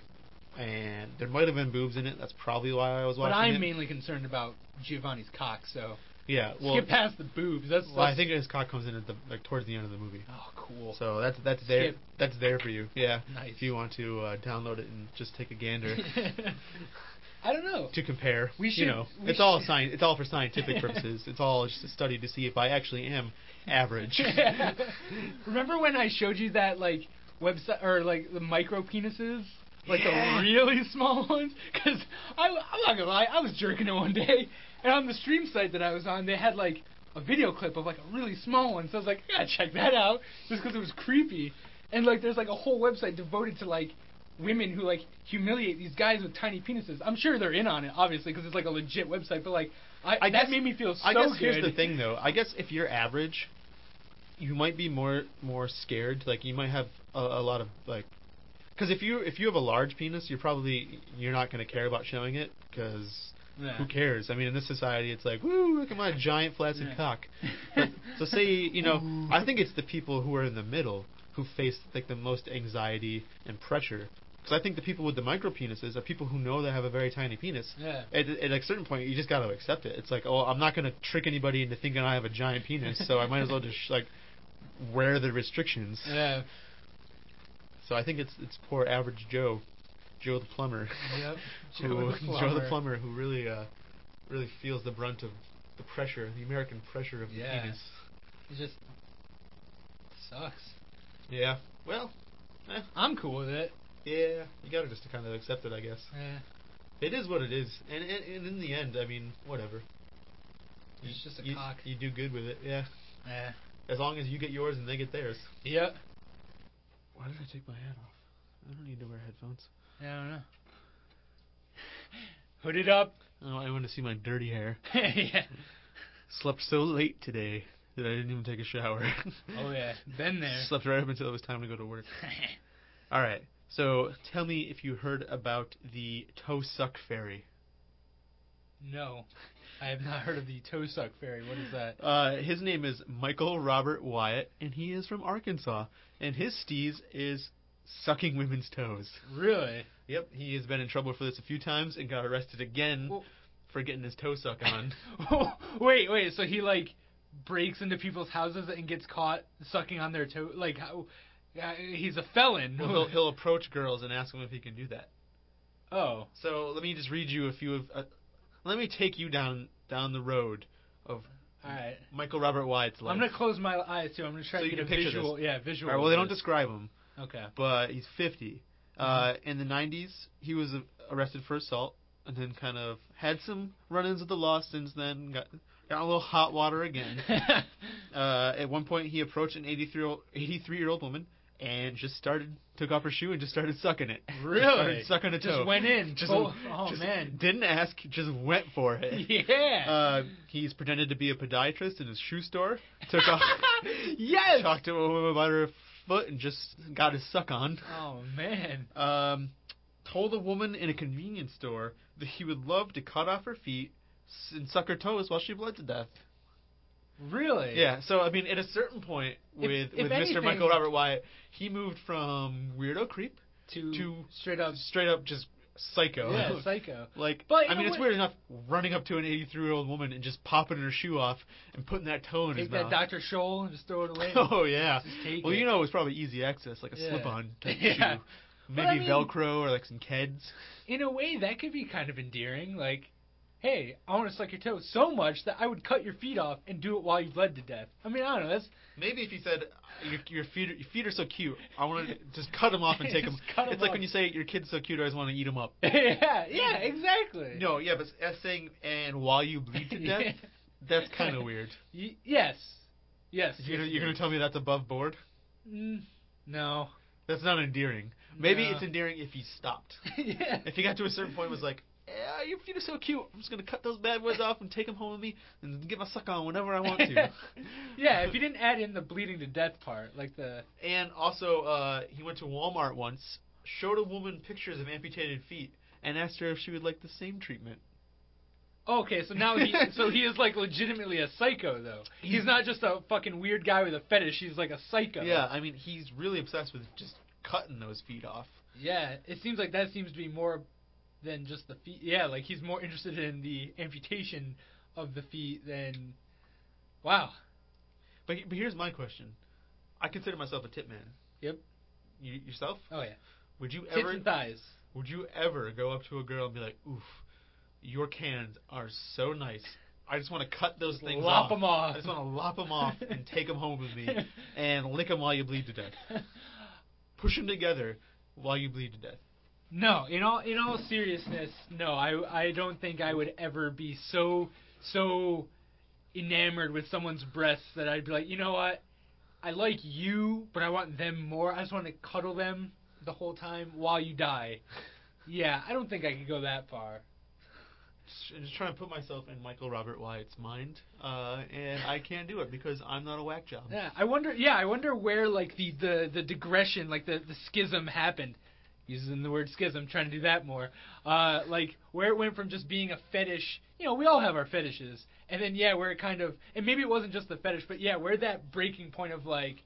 And there might have been boobs in it. That's probably why I was watching. It. But I'm it. mainly concerned about Giovanni's cock, so yeah, well, skip past the boobs. That's, well, I think his cock comes in at the like towards the end of the movie. Oh, cool. So that's that's there Skip. that's there for you. Yeah. Nice. If you want to uh, download it and just take a gander I don't know. to compare. We you should- know, we it's all science. It's all for scientific purposes. It's all just a study to see if I actually am average. Remember when I showed you that like website or like the micro penises, like Yeah. the really small ones? Because I'm not gonna lie, I was jerking it one day, and on the stream site that I was on, they had like a video clip of like a really small one. So I was like, I gotta check that out, just because it was creepy. And like, there's like a whole website devoted to like women who like humiliate these guys with tiny penises. I'm sure they're in on it, obviously, because it's like a legit website. But like, I, I that guess- made me feel so I guess good. here's the thing, though. I guess if you're average, you might be more more scared. Like you might have a, a lot of like, because if you if you have a large penis, you're probably you're not going to care about showing it because Yeah. who cares? I mean, in this society, it's like, woo, look at my giant flaccid Yeah. cock. But, so say you know, I think it's the people who are in the middle who face like the most anxiety and pressure. Because I think the people with the micro penises are people who know they have a very tiny penis. Yeah. At, at a certain point, you just got to accept it. It's like, oh, I'm not going to trick anybody into thinking I have a giant penis, so I might as well just like wear the restrictions. Yeah. So I think it's it's poor average Joe, Joe the plumber, Yep. who, Joe the Joe the plumber. plumber, who really uh really feels the brunt of the pressure, the American pressure of the Yeah. penis. It just sucks. Yeah. Well, eh, I'm cool with it. yeah, you got to just kind of accept it, I guess. Yeah. It is what it is, and, and, and in the end, I mean, whatever. It's just a you, cock. You do good with it, yeah. Yeah. As long as you get yours and they get theirs. Yep. Why did I take my hat off? I don't need to wear headphones. Yeah, I don't know. Hood it up. Oh, I want to see my dirty hair. yeah. Slept so late today that I didn't even take a shower. Oh yeah. Been there. Slept right up until it was time to go to work. All right. So tell me if you heard about the toe suck fairy. no. I have not heard of the toe suck fairy. What is that? Uh, his name is Michael Robert Wyatt, and he is from Arkansas. And his steez is sucking women's toes. Really? Yep, he has been in trouble for this a few times and got arrested again Well- for getting his toe suck on. wait, wait. So he like breaks into people's houses and gets caught sucking on their toe. Like how? Uh, he's a felon. well, he'll, he'll approach girls and ask them if he can do that. oh. So let me just read you a few of. Uh, let me take you down down the road of All right. Michael Robert Wyatt's life. I'm gonna close my eyes too. I'm gonna try So to you get a can picture visual. this. Yeah, visual. All right, well, they don't this. describe him, Okay. but he's 50. Uh, in the 90s, he was uh, arrested for assault, and then kind of had some run-ins with the law since then. Got got a little hot water again. uh, at one point, he approached an 83 old 83 year old woman and just started took off her shoe and just started sucking it. Really? Just started sucking a toe. Just went in. Just, oh, oh, just man. Didn't ask, just went for it. Yeah. Uh, he's pretended to be a podiatrist in his shoe store. Took off, yes. talked to a woman about her foot, and just got his suck on. Oh man. Um, told a woman in a convenience store that he would love to cut off her feet and suck her toes while she bled to death. Really? Yeah, so I mean, at a certain point with if with anything- Mr. Michael Robert Wyatt, he moved from weirdo creep To, To- straight up. straight up just psycho. Yeah, psycho. Like, But I mean, it's weird enough running up to an 83 year old woman and just popping her shoe off and putting that toe in Take his that. Dr. Scholl and just throw it away. Oh yeah. Take well, it. you know, it was probably easy access, like a Yeah. slip-on type Yeah. shoe. Maybe I mean- Velcro or like some Keds. In a way, that could be kind of endearing. Like, hey, I want to suck your toes so much that I would cut your feet off and do it while you bled to death. I mean, I don't know. That's Maybe if you said your, your feet are, your feet are so cute, I want to just cut them off and take them. Cut It's like off. when you say your kid's so cute, I just want to eat them up. yeah, yeah, exactly. No, yeah, but as saying and while you bleed to death, that's kind of weird. Y- yes. Yes. You're gonna, yes, you're gonna tell me that's above board? Mm, no. That's not endearing. Maybe No. it's endearing if he stopped. yeah. If he got to a certain point, and was like, "Yeah, your feet are so cute. I'm just gonna cut those bad boys off and take them home with me and get my suck on whenever I want to." yeah, if you didn't add in the bleeding to death part, like the And also, uh, he went to Walmart once, showed a woman pictures of amputated feet, and asked her if she would like the same treatment. Okay, so now he so he is like legitimately a psycho though. He's not just a fucking weird guy with a fetish. He's like a psycho. Yeah, I mean, he's really obsessed with just cutting those feet off. Yeah, it seems like that seems to be more than just the feet. Yeah, like he's more interested in the amputation of the feet than. Wow. But, but here's my question: I consider myself a tip man. Yep. You, yourself? Oh yeah. Would you ever? and thighs. Would you ever go up to a girl and be like, "Oof, your cans are so nice. I just want to cut those things Lop off. 'em off. I just want to lop them off and take them home with me and lick them while you bleed to death. Push them together while you bleed to death." No, in all in all seriousness, no. I I don't think I would ever be so so enamored with someone's breasts that I'd be like, you know what? I like you, but I want them more. I just want to cuddle them the whole time while you die. Yeah, I don't think I could go that far. Just, trying to put myself in Michael Robert Wyatt's mind, uh, and I can't do it because I'm not a whack job. Yeah, I wonder. Yeah, I wonder where like the the the digression, like the the schism happened. Using the word schism, trying to do that more. Uh, like where it went from just being a fetish. You know, we all have our fetishes, and then yeah, where it kind of, and maybe it wasn't just the fetish, but yeah, where that breaking point of like,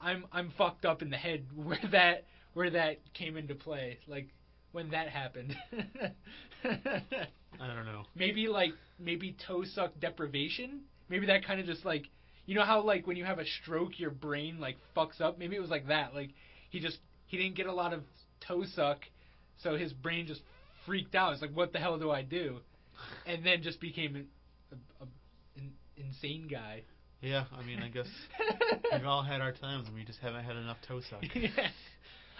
I'm I'm fucked up in the head. Where that where that came into play, like when that happened. I don't know. maybe like maybe toe suck deprivation. Maybe that kind of just like you know how like when you have a stroke your brain like fucks up. Maybe it was like that. Like he just he didn't get a lot of toe suck, so his brain just freaked out. It's like what the hell do I do? And then just became an, a, a, an insane guy. Yeah, I mean, I guess we've all had our times and we just haven't had enough toe suck. yeah.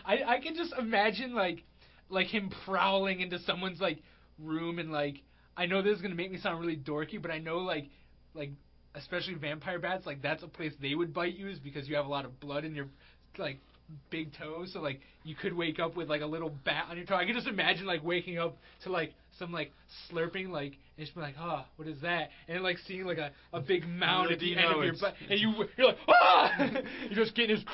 I I can just imagine like like him prowling into someone's like room and like I know this is gonna make me sound really dorky, but I know like like especially vampire bats like that's a place they would bite you is because you have a lot of blood in your like big toe, so like you could wake up with like a little bat on your toe. I can just imagine like waking up to like some like slurping like and just be like, oh, what is that? And like seeing like a, a big mound at the end of your butt, and you you're like, ah! you just getting his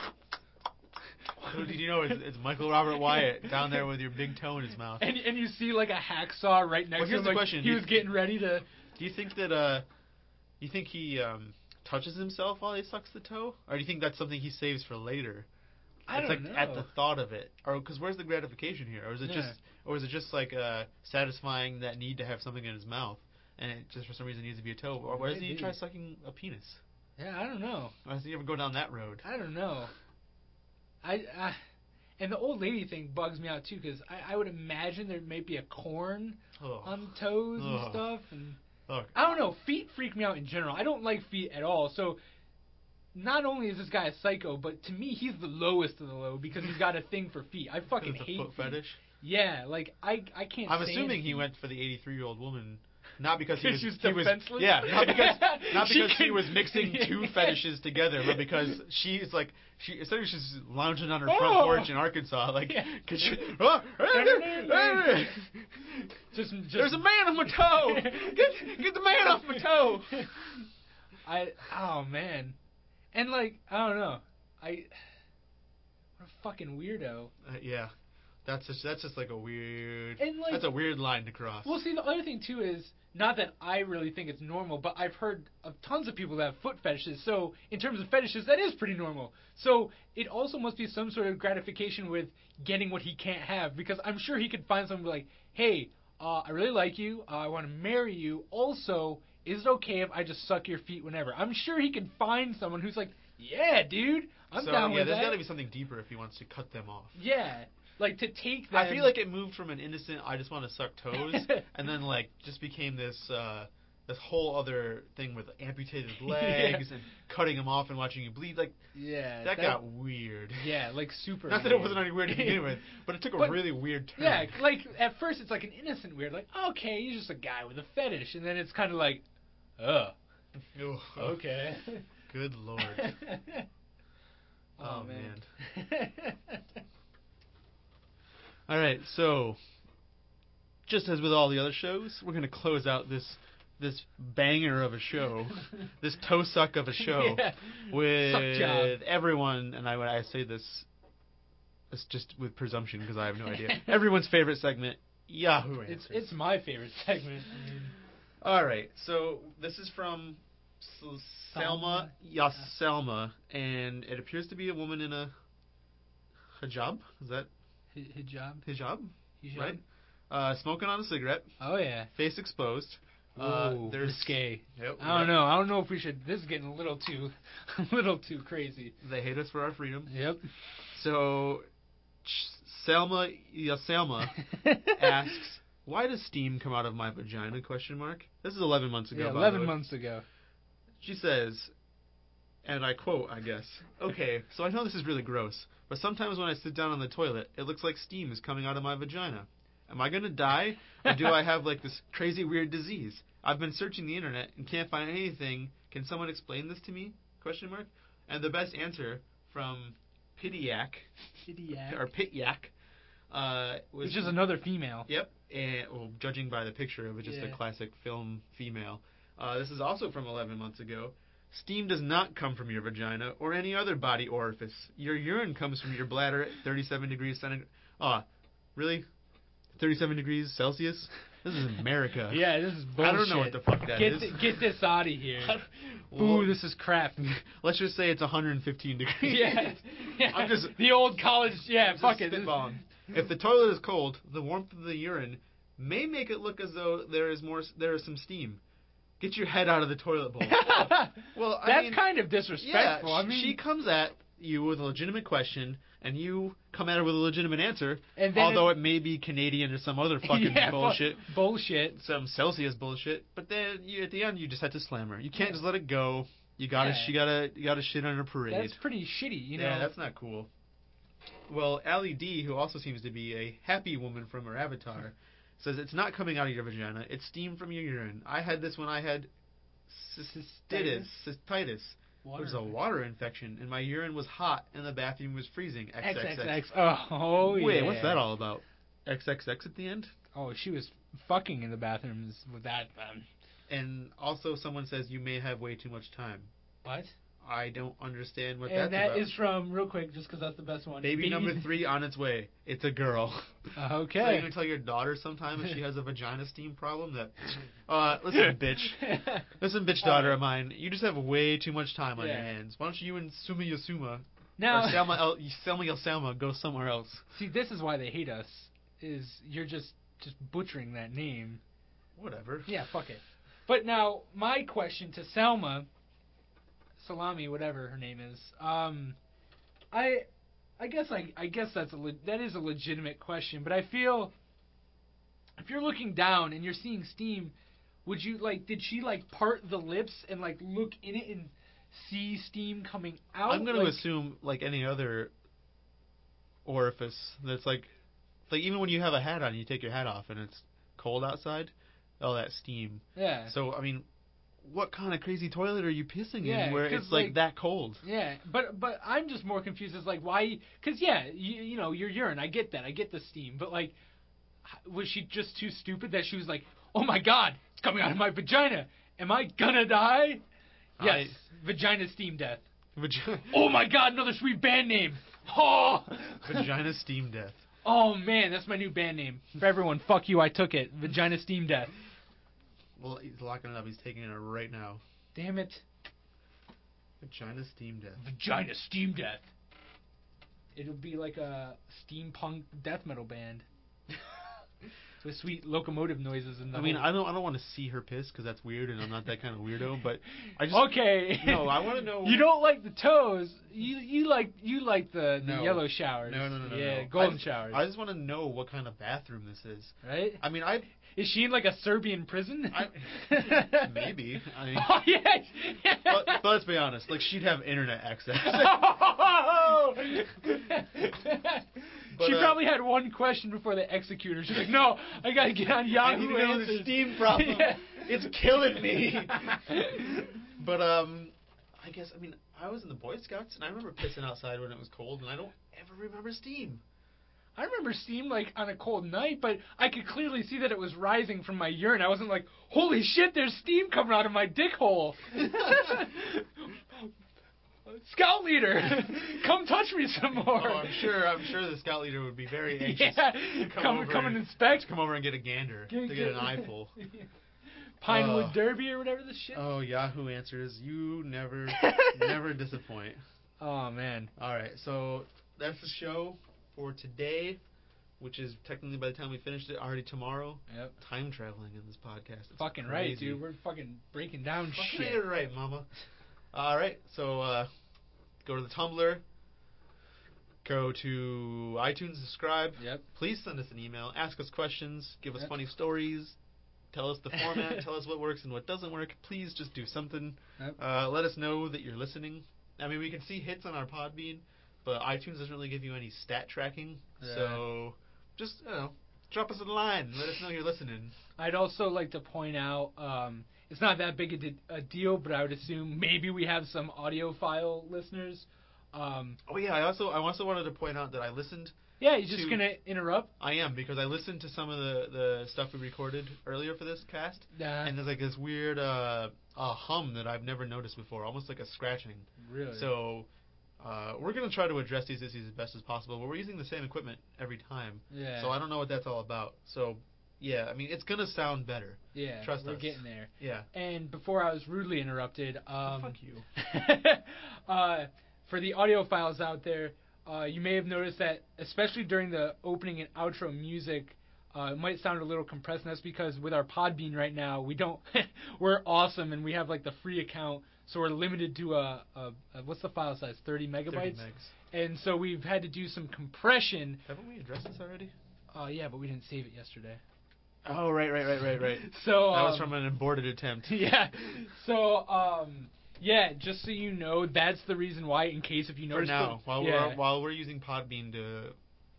Little did you know it's, it's Michael Robert Wyatt down there with your big toe in his mouth. And and you see like a hacksaw right next Well, to here's him. the like, question. He Do was getting ready to. Do you think that uh, you think he um touches himself while he sucks the toe, or do you think that's something he saves for later? I it's don't like know. at the thought of it, or because where's the gratification here, or is it Yeah. just, or is it just like uh satisfying that need to have something in his mouth, and it just for some reason needs to be a toe, or why doesn't he try sucking a penis? yeah, I don't know. Why doesn't he ever go down that road? I don't know. I, I and the old lady thing bugs me out too because I, I would imagine there may be a corn Oh. on toes and stuff and Look, I don't know. Feet freak me out in general. I don't like feet at all. So not only is this guy a psycho, but to me he's the lowest of the low because he's got a thing for feet. I fucking hate foot feet. fetish. Yeah, like I I can't. I'm assuming he went for the 83 year old woman, not because he was, She was he was defenseless? yeah, not because not She because he can- was mixing two fetishes together, but because she's like she essentially she's lounging on her front Oh. porch in Arkansas, like Yeah. could you, oh, Just, just there's a man on my toe, get get the man off my toe. I oh man, and like I don't know, I what a fucking weirdo. Uh, yeah, that's just that's just like a weird like- that's a weird line to cross. Well, see, the other thing too is not that I really think it's normal, but I've heard of tons of people that have foot fetishes. So in terms of fetishes, that is pretty normal. So it also must be some sort of gratification with getting what he can't have, because I'm sure he could find someone like, hey, uh, I really like you, uh, I want to marry you. Also, is it okay if I just suck your feet whenever? I'm sure he can find someone who's like, yeah, dude, I'm so down yeah, with there's that. got to be something deeper if he wants to cut them off. Yeah, like to take them. I feel like it moved from an innocent I just want to suck toes and then like just became this uh this whole other thing with amputated legs and cutting them off and watching you bleed like yeah, that, got weird. Yeah, like super. Not that it wasn't any weird to begin with, but it took a really weird turn. Yeah, like at first it's like an innocent weird, like okay, he's just a guy with a fetish, and then it's kind of like, oh, okay. Good lord. oh, Oh, man. All right, so just as with all the other shows, we're gonna close out this this banger of a show, this toe suck of a show, Yeah. with everyone. And I when I say this, it's just with presumption because I have no idea. Everyone's favorite segment, Yahoo It's Answers. it's my favorite segment. I mean, All right, so this is from S- Selma Selma. Yaselma, and it appears to be a woman in a hijab. Is that hijab. hijab? Hijab. Right. Uh, smoking on a cigarette, Oh yeah. face exposed. Uh, Ooh, there's. Yep, I don't yep. know. I don't know if we should. This is getting a little too, a little too crazy. They hate us for our freedom. Yep. So, Selma Yaselma asks, "Why does steam come out of my vagina?" Question mark. This is 11 months ago. yeah, by the eleven way. months ago. She says, and I quote, I guess, okay, so I know this is really gross, but sometimes when I sit down on the toilet, it looks like steam is coming out of my vagina. Am I gonna die, or do I have like this crazy weird disease? I've been searching the internet and can't find anything. Can someone explain this to me? Question mark. And the best answer from Pitiak or Pityak uh, was Which is another female. Yep, and well, judging by the picture, it was just a classic film female. Uh, this is also from 11 months ago. Steam does not come from your vagina or any other body orifice. Your urine comes from your bladder at 37 degrees centigrade. Ah, really? 37 degrees Celsius? This is America. Yeah, this is bullshit. I don't know what the fuck that get is. th- get this out of here. Ooh, this is crap. Let's just say it's 115 degrees. yeah, yeah. I'm just the old college. Yeah, I'm fuck it. If the toilet is cold, the warmth of the urine may make it look as though there is more. There is some steam. Get your head out of the toilet bowl. well, I that's mean, kind of yeah. disrespectful. I mean, she comes at you with a legitimate question, and you come at her with a legitimate answer. And then although it- it, may be Canadian or some other fucking yeah, bullshit, bullshit. some Celsius bullshit. But then you, at the end, you just have to slam her. You can't just let it go. You gotta, Yeah. she gotta, you gotta shit on her parade. That's pretty shitty, you know. Yeah, that's not cool. Well, Ali D, who also seems to be a happy woman from her avatar, says it's not coming out of your vagina. It's steam from your urine. I had this when I had cystitis. Cystitis. Water. It was a water infection, and my urine was hot, and the bathroom was freezing. XXX. XXX. Oh, oh Wait, yeah. what's that all about? XXX at the end? Oh, she was fucking in the bathrooms with that. Um, And also, someone says you may have way too much time. what? I don't understand what and that's that about. is from real quick, just because that's the best one. Baby number three on its way. It's a girl. So you're Okay. tell your daughter sometime if she has a vagina steam problem that, uh, listen, bitch, listen, bitch, daughter of mine, you just have way too much time on your Yeah. hands. Why don't you and Suma Yasuma now, or Selma El, Selma Yelselma go somewhere else? see, this is why they hate us. Is you're just just butchering that name. Whatever. Yeah, fuck it. But now, my question to Selma, Salami, whatever her name is, um, I, I guess I, I guess that's a le- that is a legitimate question. But I feel, if you're looking down and you're seeing steam, would you like? Did she like part the lips and like look in it and see steam coming out? I'm gonna Like- assume like any other orifice that's like, like even when you have a hat on, you take your hat off and it's cold outside, all that steam. Yeah. So I mean, what kind of crazy toilet are you pissing Yeah, in where it's like, like- that cold? Yeah, but but I'm just more confused as like why? Because yeah, you, you know your urine. I get that. I get the steam. But like, was she just too stupid that she was like, oh my god, it's coming out of my vagina. Am I gonna die? Yes, vagina steam death. Vagina, Oh my god, another sweet band name. Oh, vagina steam death. Oh man, that's my new band name for everyone. Fuck you, I took it. Vagina steam death. Well, he's locking it up. He's taking it right now. Damn it, Vagina steam death. vagina steam death. It'll be like a steampunk death metal band. With sweet locomotive noises the I mean, I don't, I don't want to see her piss because that's weird, and I'm not that kind of weirdo. But I just okay. No, I wanna know- You don't like the toes. You you like you like the, the No. yellow showers. No, no, no, no. Yeah, no. golden I just, showers. I just want to know what kind of bathroom this is. right? I mean, I Is she in like a Serbian prison? I- maybe. I mean, oh yes. but, but let's be honest. Like she'd have internet access. But, she uh, probably had one question before they execute her. She's like, "No, I gotta get on I Yahoo need to the Answers." steam problem. Yeah. It's killing me. but um, I guess I mean I was in the Boy Scouts and I remember pissing outside when it was cold, and I don't ever remember steam. I remember steam like on a cold night, but I could clearly see that it was rising from my urine. I wasn't like, "Holy shit, there's steam coming out of my dick hole." Scout leader, come touch me some more. Oh, I'm sure. I'm sure the scout leader would be very anxious. Yeah, to come, come over come and and inspect. come over and get a gander to get an eyeful. Pinewood Uh, Derby or whatever the shit. Oh, Yahoo Answers, you never, never disappoint. Oh man. All right, so that's the show for today, which is technically by the time we finished it already tomorrow. Yep. Time traveling in this podcast. It's Fucking right, dude. We're fucking breaking down Fucking shit. right, mama. All right, so uh, go to the Tumblr. Go to iTunes, subscribe. Yep. Please send us an email. Ask us questions. Give us Yep. funny stories. Tell us the format. tell us what works and what doesn't work. Please just do something. Yep. Uh, let us know that you're listening. I mean, we can see hits on our Podbean, but iTunes doesn't really give you any stat tracking. Yeah. So just you know, drop us a line. Let us know you're listening. I'd also like to point out, um, it's not that big a, de- a deal, but I would assume maybe we have some audiophile listeners. Um, Oh yeah, I also I also wanted to point out that I listened. yeah, you're just To- gonna interrupt. I am because I listened to some of the the stuff we recorded earlier for this cast, Nah, and there's like this weird uh, uh hum that I've never noticed before, almost like a scratching. really. So uh, we're gonna try to address these issues as best as possible, but we're using the same equipment every time. yeah, So I don't know what that's all about. So yeah, I mean it's gonna sound better. yeah, trust we're us. getting there. Yeah. And before I was rudely interrupted, um, Fuck you. uh, for the audiophiles out there, uh, you may have noticed that, especially during the opening and outro music, uh, it might sound a little compressed. And that's because with our Podbean right now, we don't, we're awesome, and we have like the free account, so we're limited to a, a, a what's the file size, 30 megabytes. 30 megs. And so we've had to do some compression. Haven't we addressed this already? Uh, yeah, but we didn't save it yesterday. Oh right, right, right, right, right. So that was um, from an aborted attempt. yeah. So, um, yeah, just so you know, that's the reason why. In case if you notice, For now, the- while yeah, we're while we're using Podbean to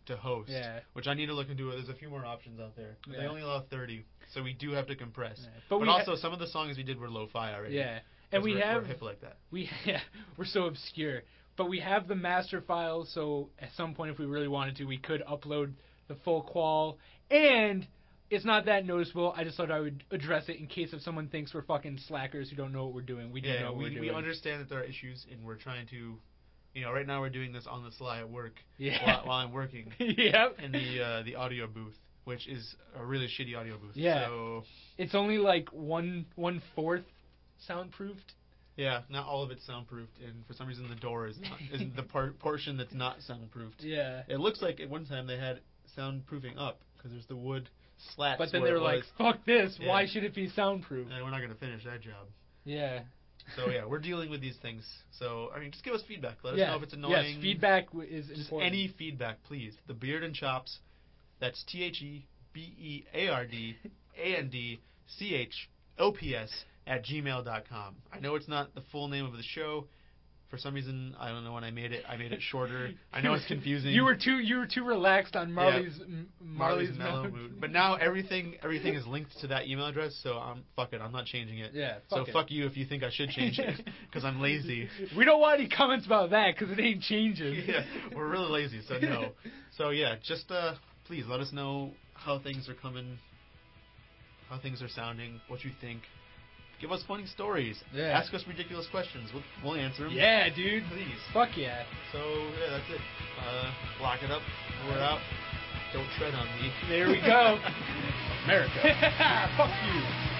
to host, Yeah. which I need to look into. There's a few more options out there. But They only allow 30, so we do have to compress. Yeah. But, But we ha- also, some of the songs we did were lo-fi already. yeah, and we we're, have we're hip like that. we yeah, we're so obscure, but we have the master file. So at some point, if we really wanted to, we could upload the full qual, and it's not that noticeable. I just thought I would address it in case if someone thinks we're fucking slackers who don't know what we're doing. We do yeah, know what we, we're doing. we understand that there are issues, and we're trying to, you know, right now we're doing this on the sly at work Yeah. while, while I'm working yep. in the uh, the audio booth, which is a really shitty audio booth. Yeah. So It's only like one one fourth soundproofed. yeah, not all of it's soundproofed, and for some reason the door is not is the par- portion that's not soundproofed. Yeah. It looks like at one time they had soundproofing up because there's the wood slats. But then they it were like, "Fuck this! Yeah. Why should it be soundproof?" and we're not going to finish that job. Yeah. So yeah, we're dealing with these things. So I mean, just give us feedback. Let us know if it's annoying. Yes, feedback w- is Just important. any feedback, please. The Beard and Chops. That's T H E B E A R D A N D C H O P S at gmail dot com. I know it's not the full name of the show. For some reason, I don't know when I made it. I made it shorter. I know it's confusing. You were too you were too relaxed on Marley's M- Marley's Marley's, mellow mood. But now everything everything is linked to that email address, so I'm fuck it. I'm not changing it. Yeah, so fuck it. fuck you if you think I should change it because I'm lazy. We don't want any comments about that because it ain't changing. yeah, we're really lazy, so no. So yeah, just uh, please let us know how things are coming, how things are sounding, what you think. Give us funny stories. Yeah. Ask us ridiculous questions. We'll, we'll answer them. Yeah, dude. Please. Fuck yeah. So yeah, that's it. Uh, lock it up. We're out. Don't tread on me. There we go. America. Fuck you.